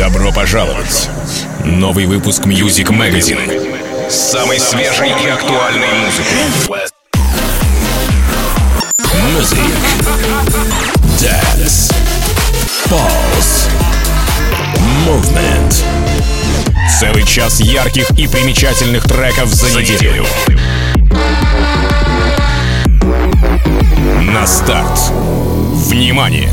Добро пожаловать! Новый выпуск Music Magazine с самой свежей и актуальной музыкой. Music, Dance, Pulse, Movement. Целый час ярких и примечательных треков за неделю. На старт. Внимание!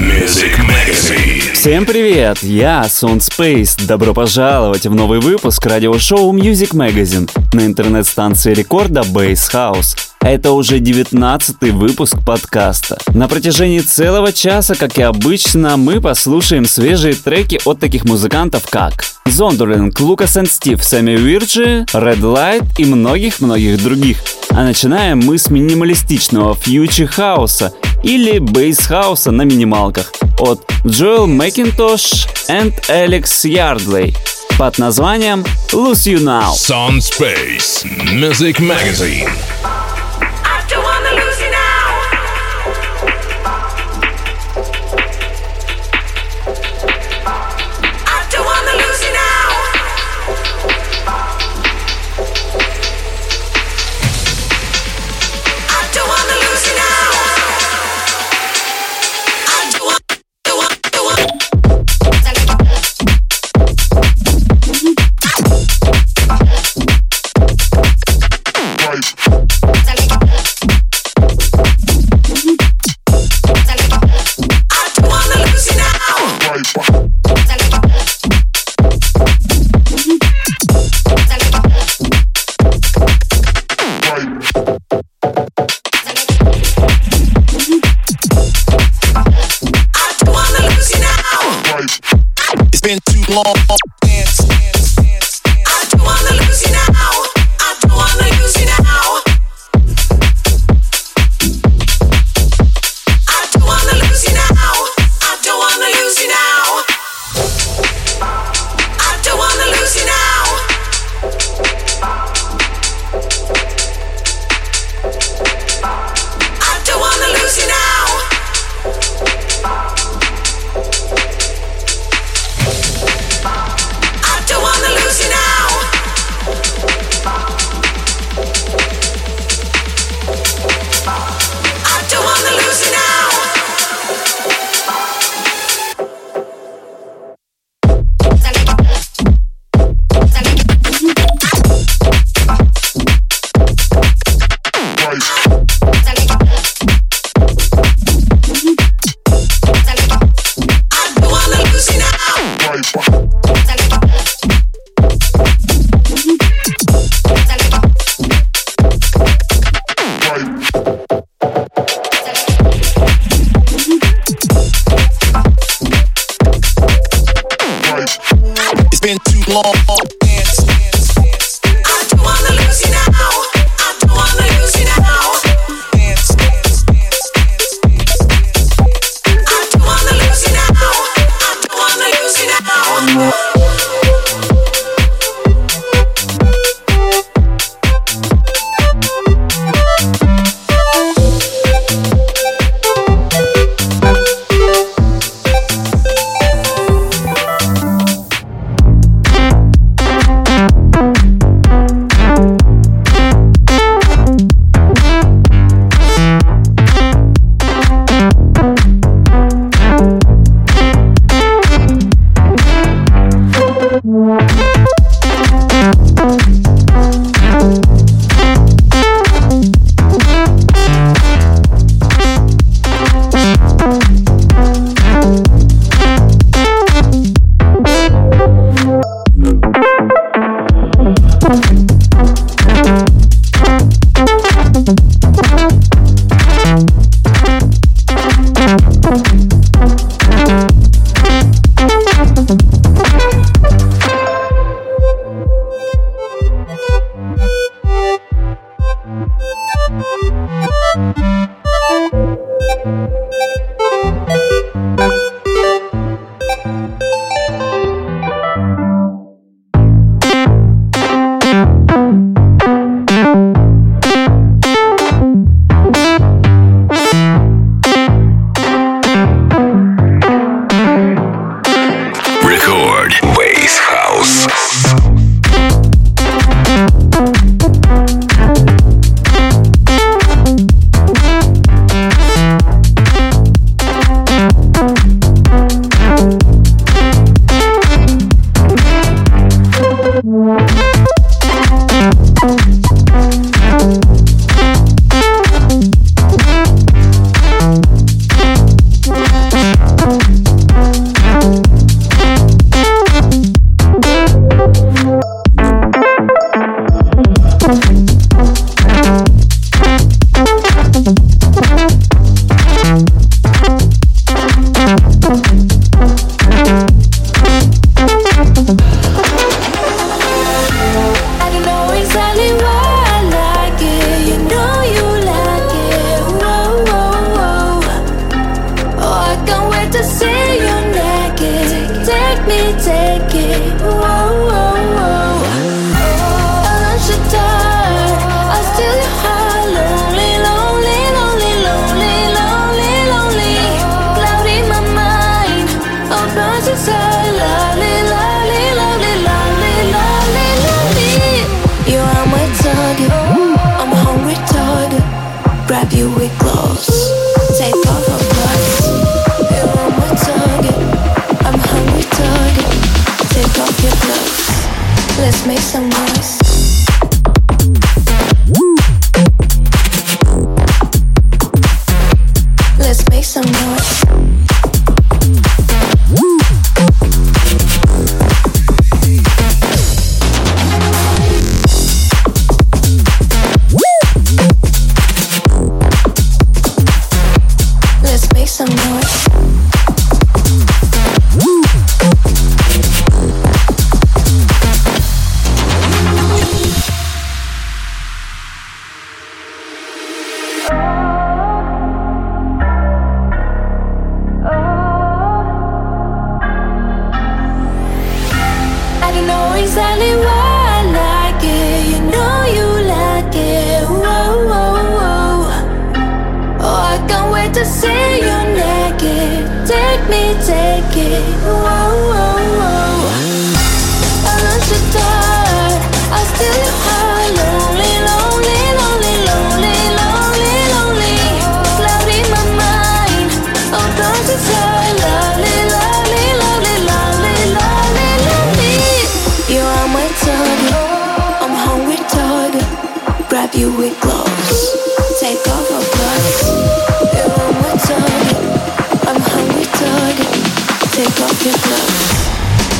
Music Magazine. Всем привет, я Sound Space. Добро пожаловать в новый выпуск радиошоу Music Magazine на интернет-станции рекорда Base House. Это уже 19 выпуск подкаста. На протяжении целого часа, как и обычно, мы послушаем свежие треки от таких музыкантов, как Зондерлинг, Лукас и Стив, Сэмми Вирджи, Red Light и многих-многих других. А начинаем мы с минималистичного фьючи хауса или bass хауса на минималках от Джоэл Макинтош и Алекс Ярдлей под названием Lose You Now. Sound Space Music Magazine. blog.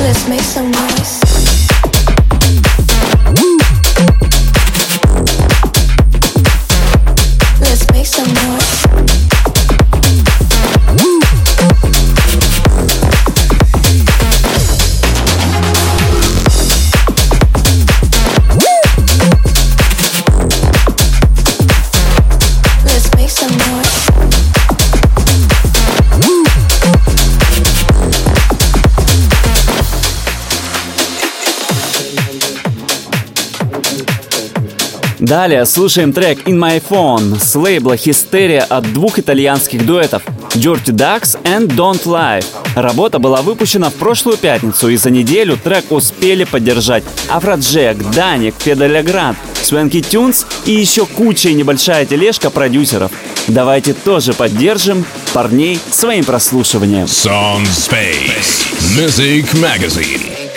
Let's make some noise. Далее слушаем трек In My Phone с лейбла Hysteria от двух итальянских дуэтов Dirty Ducks and Don't Lie. Работа была выпущена в прошлую пятницу, и за неделю трек успели поддержать Афроджек, Даник, Феделя Грант, Свенки Тюнс и еще куча и небольшая тележка продюсеров. Давайте тоже поддержим парней своим прослушиванием. Sound Space Music Magazine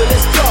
so let's go.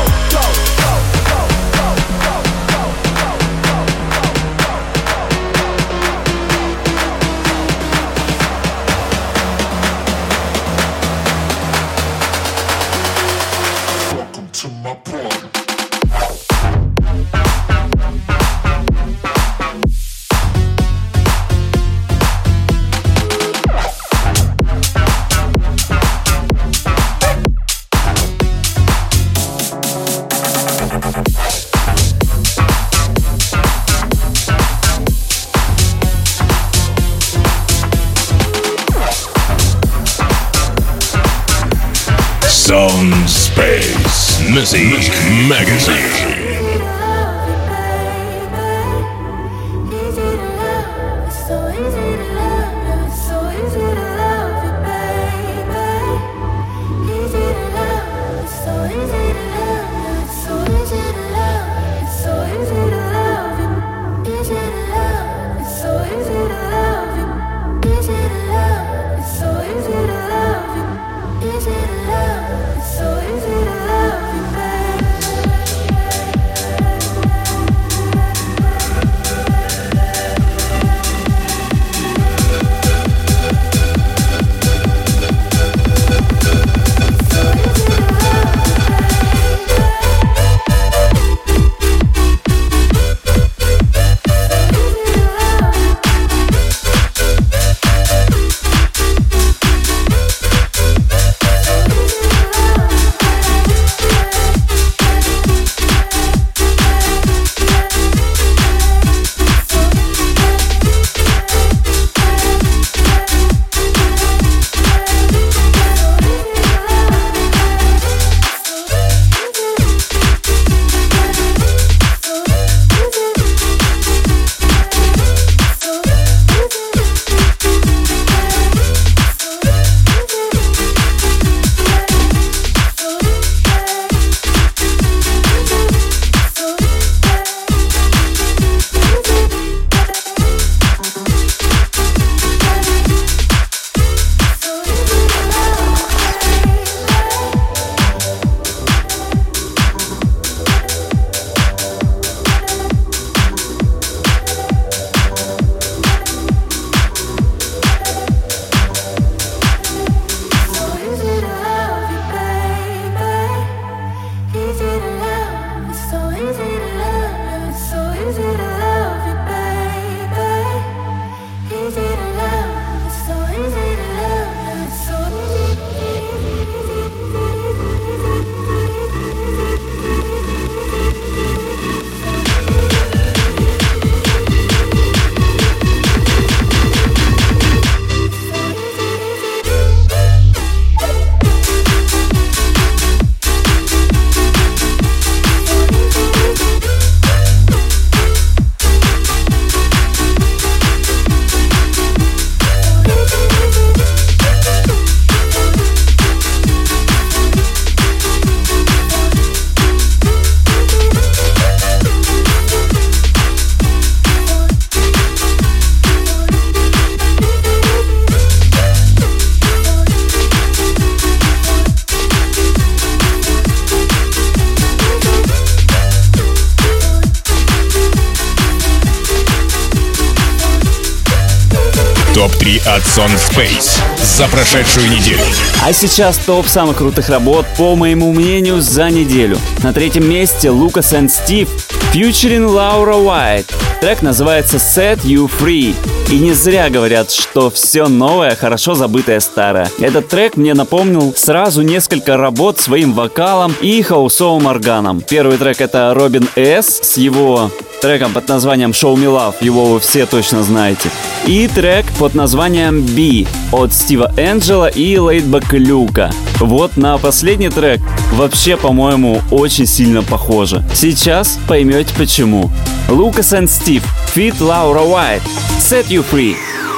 топ-3 от Sonspace за прошедшую неделю. А сейчас топ самых крутых работ, по моему мнению, за неделю. На третьем месте Лукас и Стив, фьючерин Лаура Уайт. Трек называется Set You Free. И не зря говорят, что все новое хорошо забытое старое. Этот трек мне напомнил сразу несколько работ своим вокалом и хаусовым органом. Первый трек это Робин С с его треком под названием Show Me Love, его вы все точно знаете. И трек под названием B от Стива Энджела и Лейтбека Люка. Вот на последний трек вообще, по-моему, очень сильно похоже. Сейчас поймете почему. Лукас и Стив, Fit Laura White, Set You Free.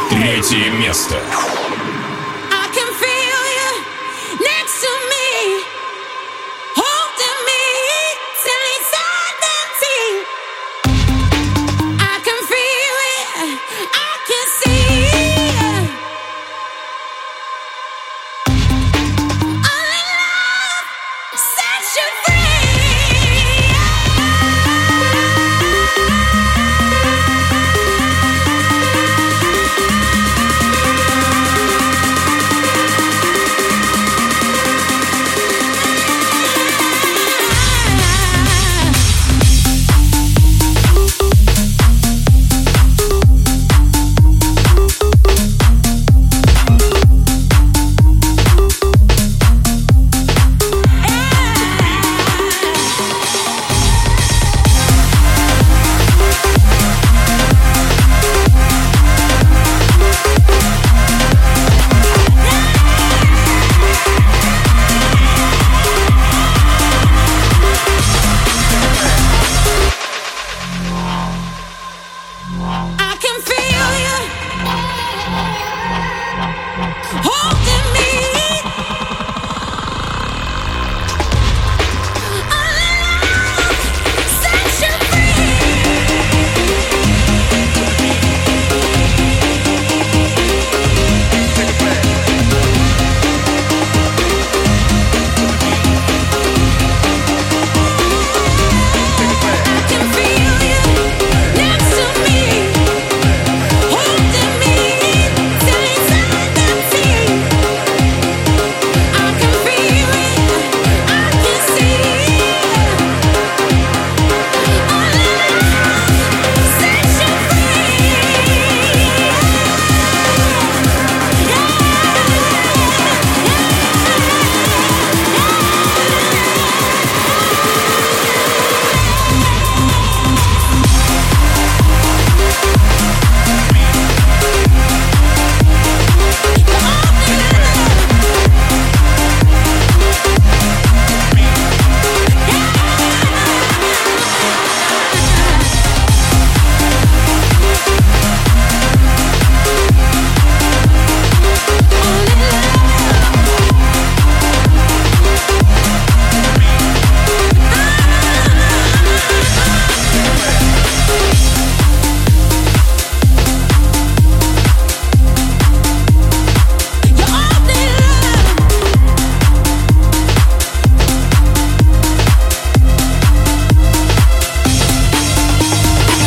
Третье место.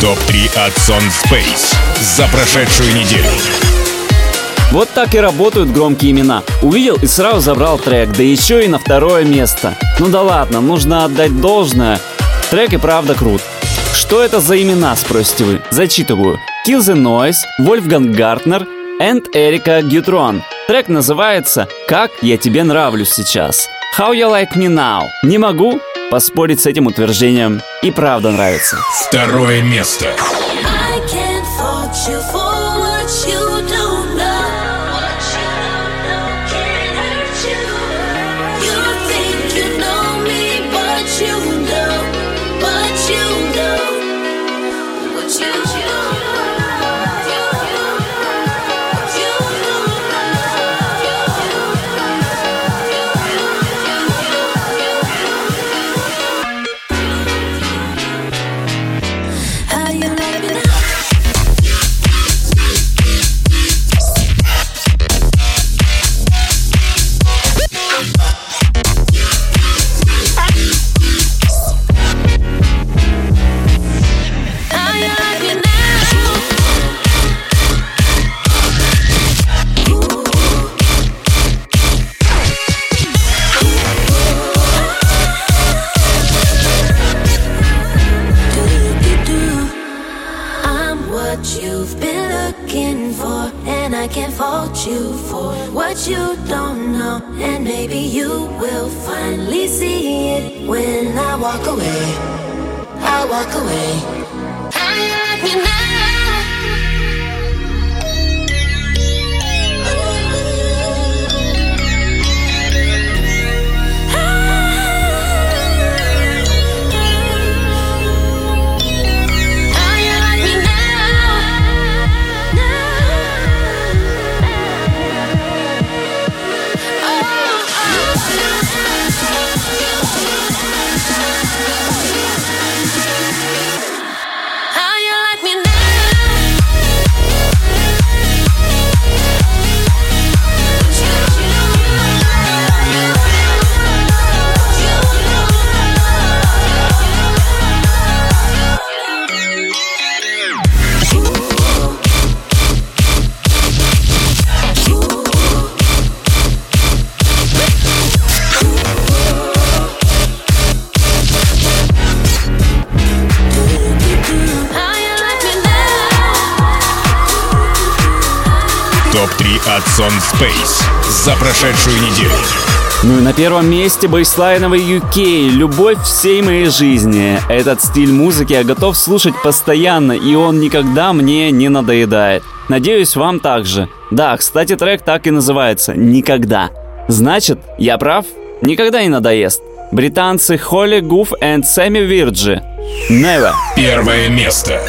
От Son Space за прошедшую неделю. Вот так и работают громкие имена. Увидел и сразу забрал трек, да еще и на второе место. Ну да ладно, нужно отдать должное. Трек и правда крут. Что это за имена, спросите вы? Зачитываю. Kill the Noise, Wolfgang Gartner and Эрика Гютрон. Трек называется «Как я тебе нравлюсь сейчас». How you like me now? Не могу поспорить с этим утверждением. И правда нравится. Второе место. you for walk away. Space за прошедшую неделю. Ну и на первом месте бейслайновый UK «Любовь всей моей жизни». Этот стиль музыки я готов слушать постоянно, и он никогда мне не надоедает. Надеюсь, вам также. Да, кстати, трек так и называется «Никогда». Значит, я прав? Никогда не надоест. Британцы Холли Гуф и Сэмми Вирджи. Never. Первое место.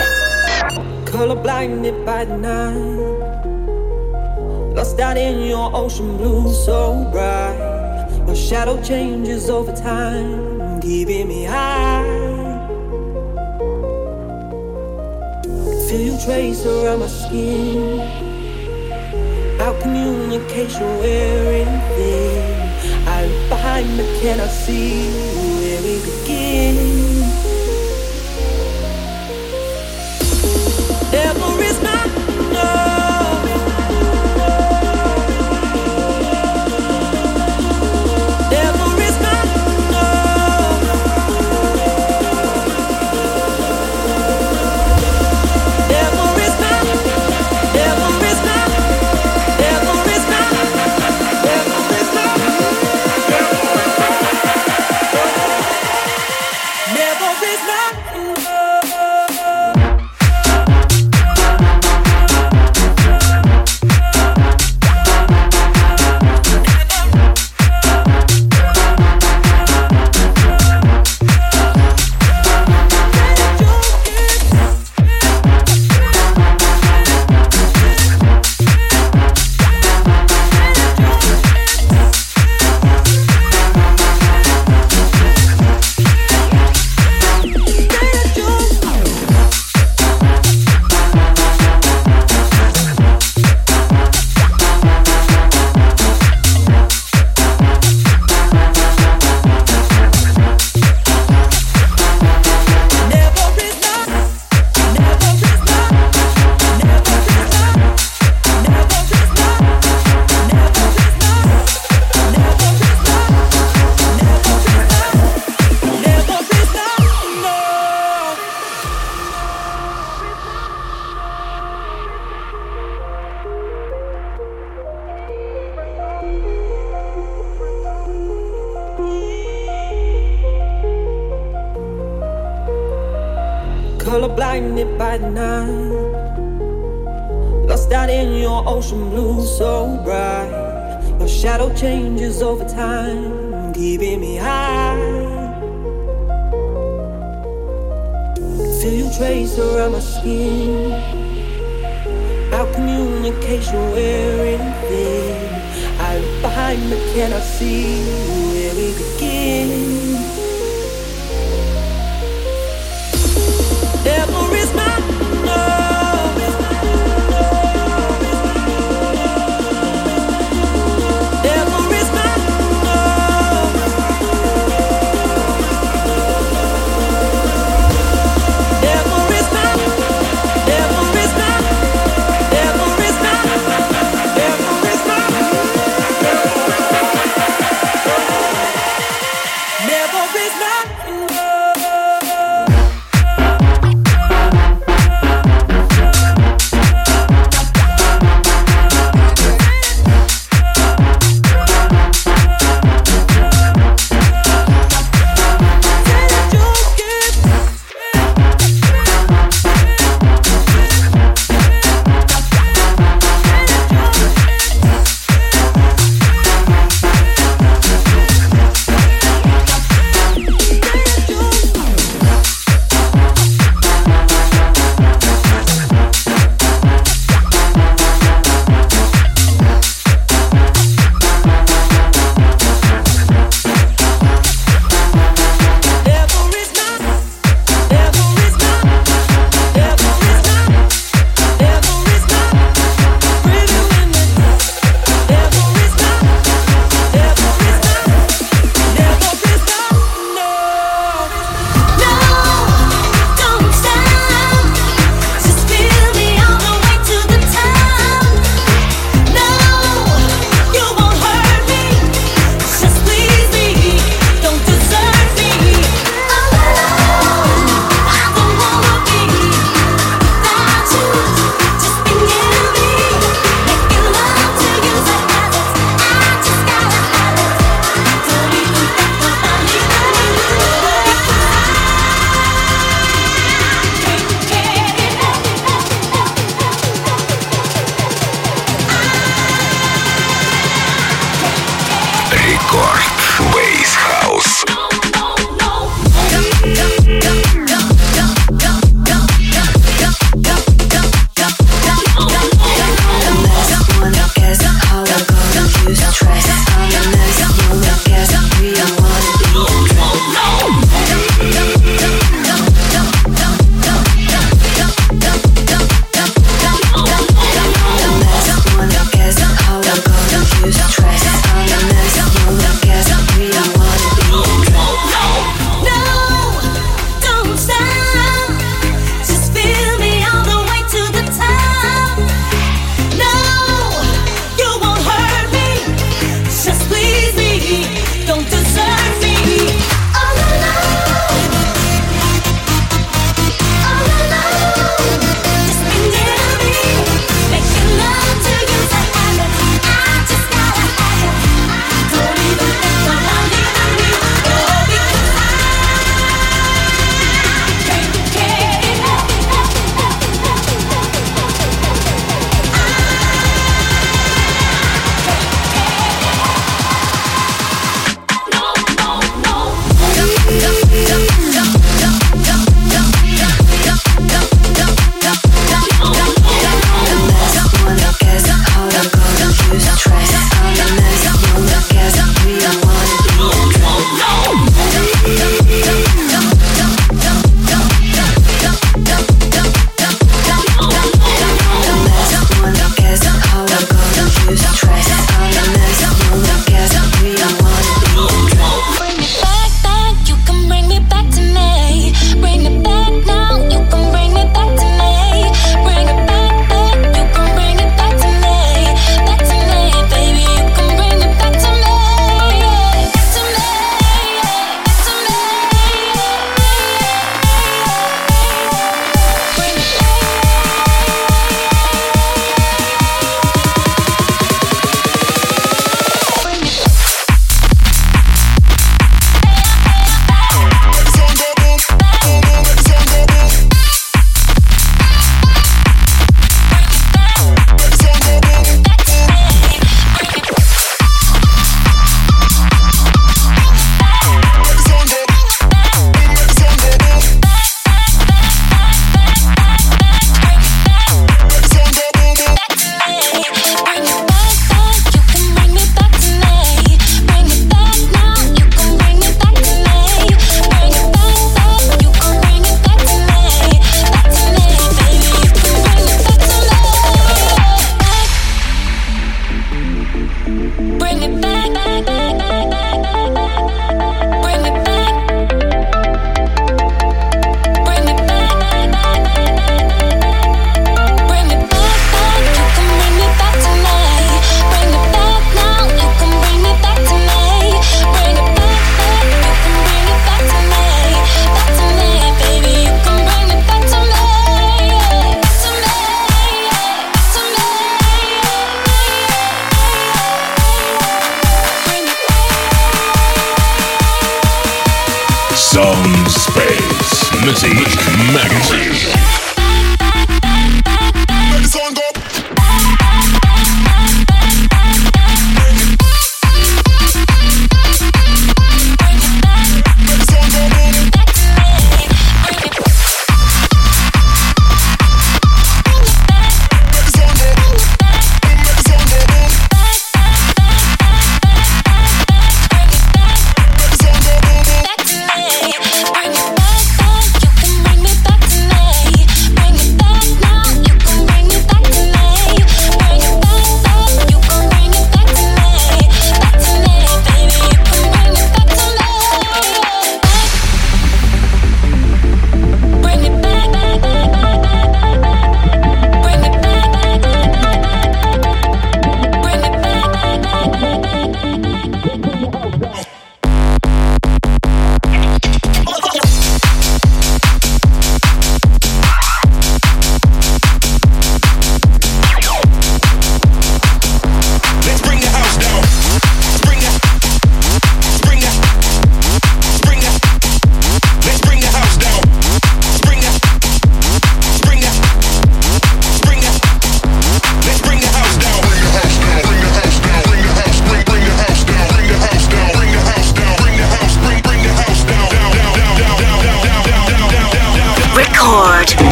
Colorblinded by the night Lost out in your ocean blue so bright. Your shadow changes over time, keeping me high. Feel you trace around my skin. Our communication wearing thin. I look behind, but can I see where we begin. keeping me high. Feel you trace around my skin. Our communication wearing thin. I look behind but can I see you?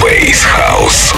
Base House.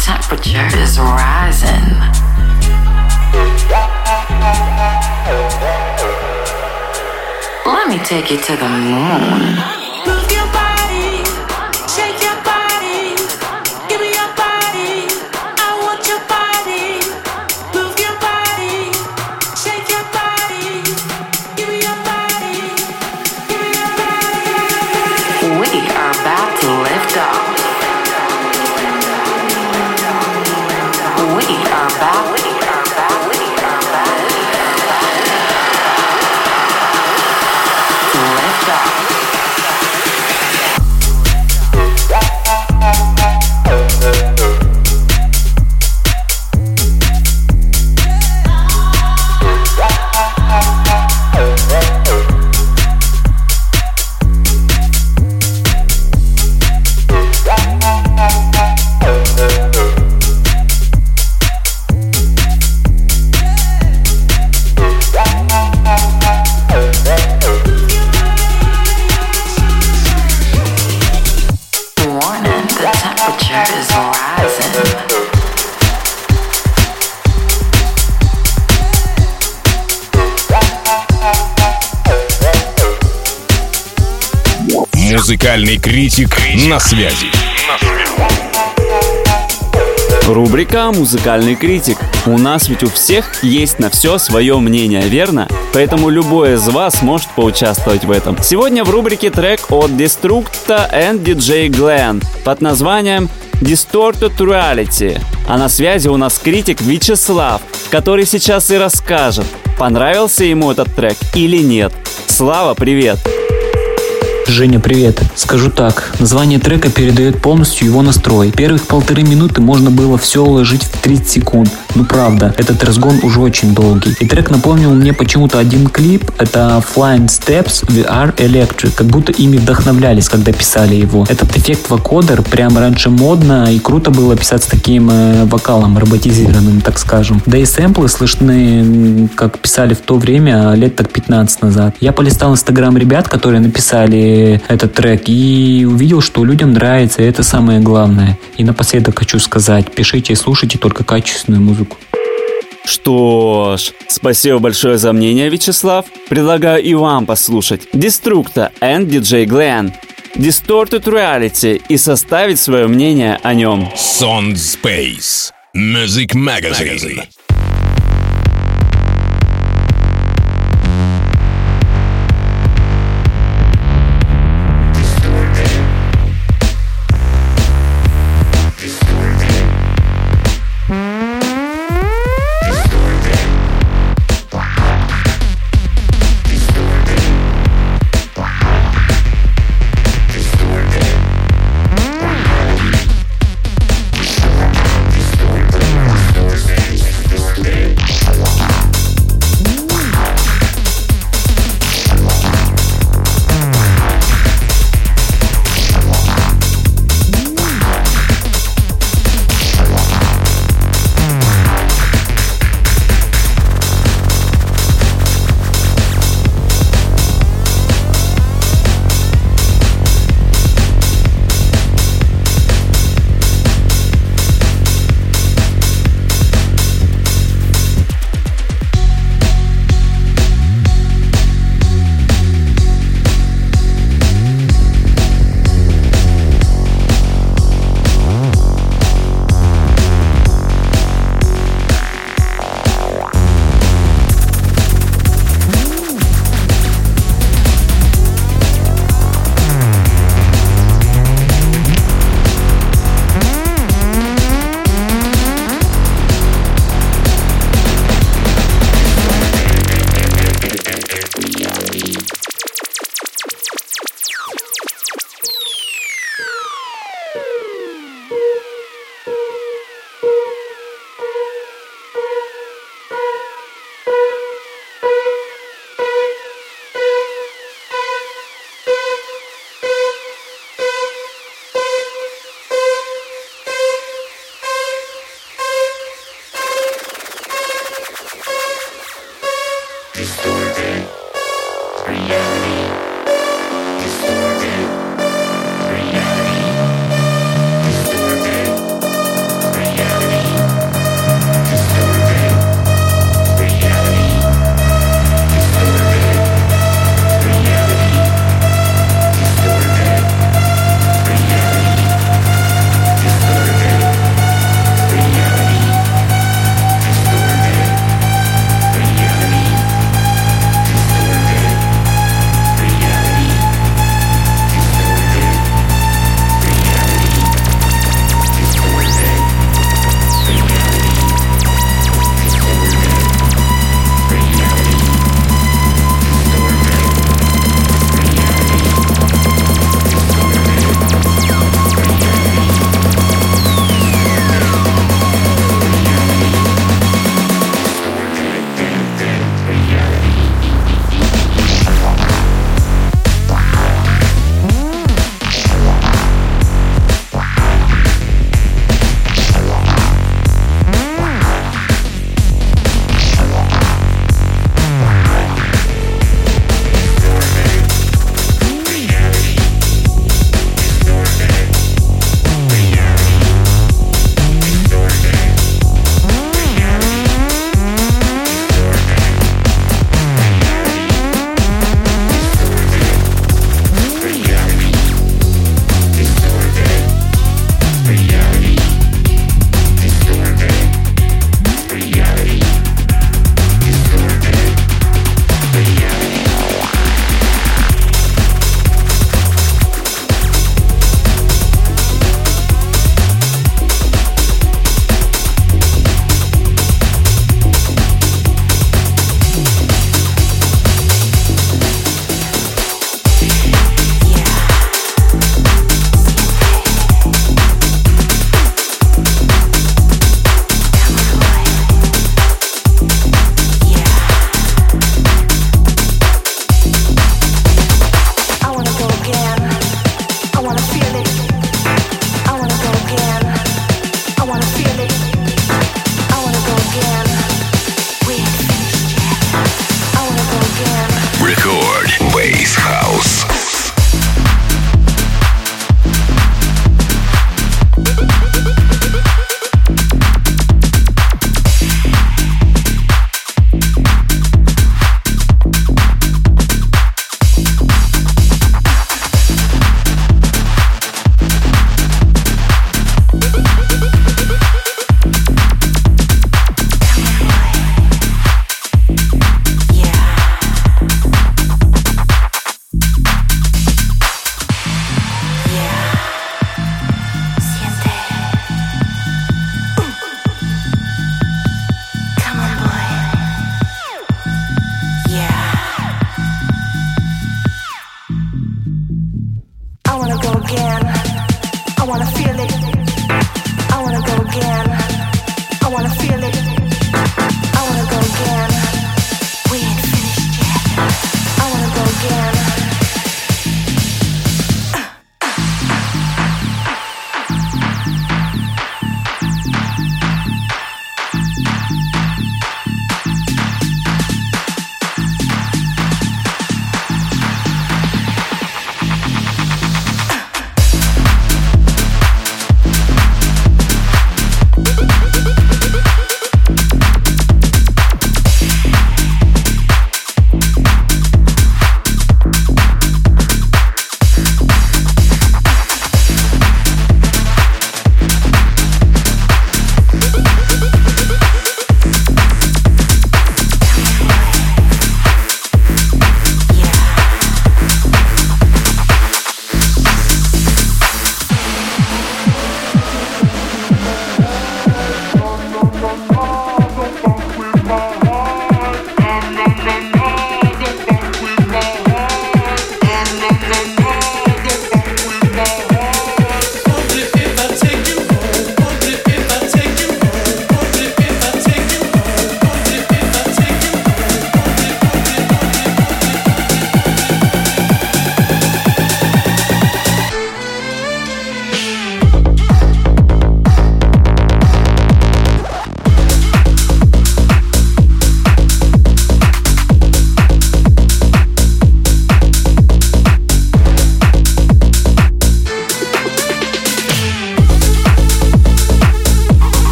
temperature is rising. Let me take you to the moon. Музыкальный критик на связи. Рубрика «Музыкальный критик». У нас ведь у всех есть на все свое мнение, верно? Поэтому любой из вас может поучаствовать в этом. Сегодня в рубрике трек от Destructa and DJ Glenn под названием Distorted Reality. А на связи у нас критик Вячеслав, который сейчас и расскажет, понравился ему этот трек или нет. Слава, привет! Женя, привет. Скажу так, название трека передает полностью его настрой. Первых полторы минуты можно было все уложить в 30 секунд. Ну правда, этот разгон уже очень долгий. И трек напомнил мне почему-то один клип. Это Flying Steps VR Electric. Как будто ими вдохновлялись, когда писали его. Этот эффект вокодер прям раньше модно и круто было писать с таким э, вокалом роботизированным, так скажем. Да и сэмплы слышны, как писали в то время, лет так 15 назад. Я полистал инстаграм ребят, которые написали этот трек и увидел, что людям нравится, и это самое главное. И напоследок хочу сказать, пишите и слушайте только качественную музыку. Что ж, спасибо большое за мнение, Вячеслав. Предлагаю и вам послушать Destructa and DJ Glenn. Distorted Reality и составить свое мнение о нем. Sound Space. Music Magazine.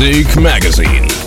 Music Magazine. Magazine.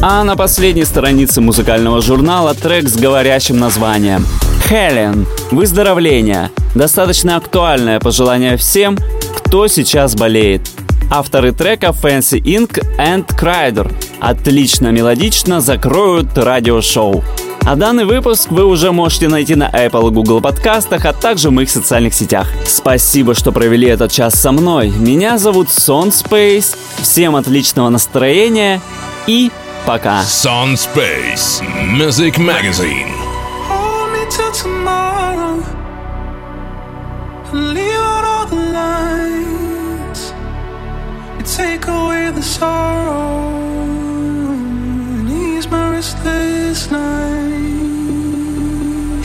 А на последней странице музыкального журнала трек с говорящим названием «Хелен. Выздоровление». Достаточно актуальное пожелание всем, кто сейчас болеет. Авторы трека Fancy Inc. and Crider отлично мелодично закроют радиошоу. А данный выпуск вы уже можете найти на Apple и Google подкастах, а также в моих социальных сетях. Спасибо, что провели этот час со мной. Меня зовут Сон Space. Всем отличного настроения и Пока. Soundspace Music Magazine. Hold me till tomorrow. Leave out all the. You take away the sorrow. And ease my restless night.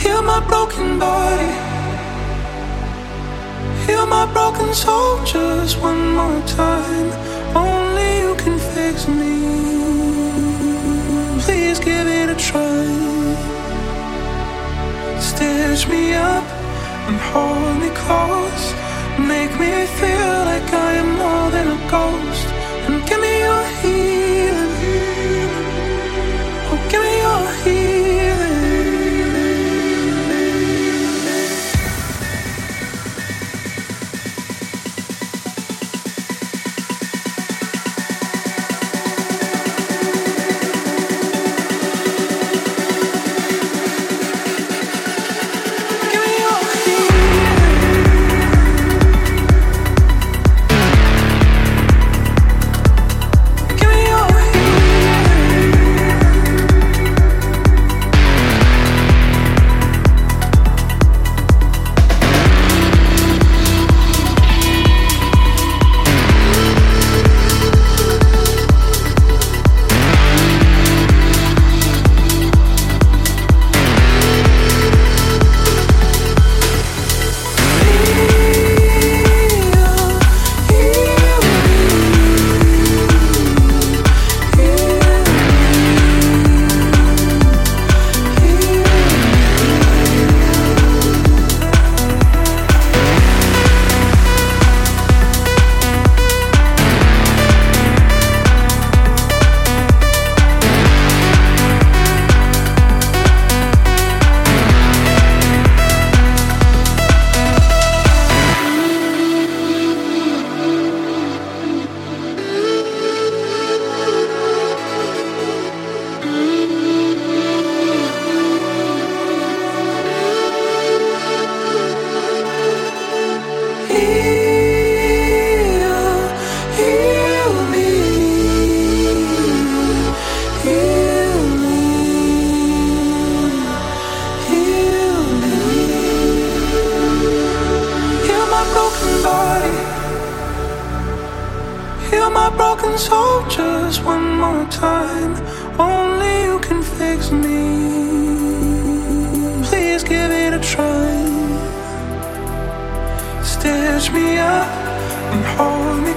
Heal my broken body. Heal my broken soul just one more time. Only you can fix me give it a try. Stitch me up and hold me close. Make me feel like I am more than a ghost. And give me your heat.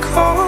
Cold.